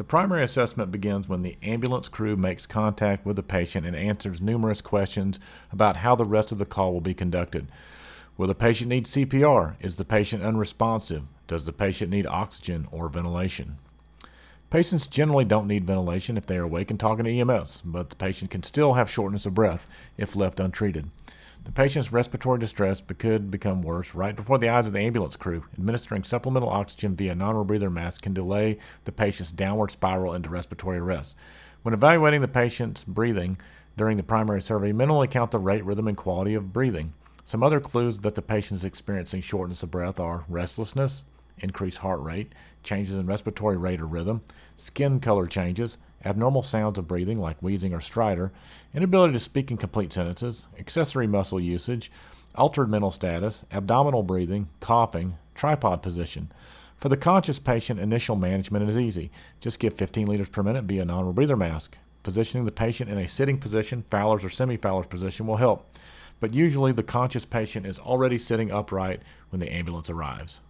The primary assessment begins when the ambulance crew makes contact with the patient and answers numerous questions about how the rest of the call will be conducted. Will the patient need CPR? Is the patient unresponsive? Does the patient need oxygen or ventilation? Patients generally don't need ventilation if they are awake and talking to EMS, but the patient can still have shortness of breath if left untreated. The patient's respiratory distress could become worse right before the eyes of the ambulance crew. Administering supplemental oxygen via non-rebreather mask can delay the patient's downward spiral into respiratory arrest. When evaluating the patient's breathing during the primary survey, mentally count the rate, rhythm, and quality of breathing. Some other clues that the patient is experiencing shortness of breath are restlessness, increased heart rate, changes in respiratory rate or rhythm, skin color changes, abnormal sounds of breathing like wheezing or stridor, inability to speak in complete sentences, accessory muscle usage, altered mental status, abdominal breathing, coughing, tripod position. For the conscious patient, initial management is easy. Just give 15 liters per minute via non-rebreather mask. Positioning the patient in a sitting position, Fowler's or semi-Fowler's position will help. But usually the conscious patient is already sitting upright when the ambulance arrives.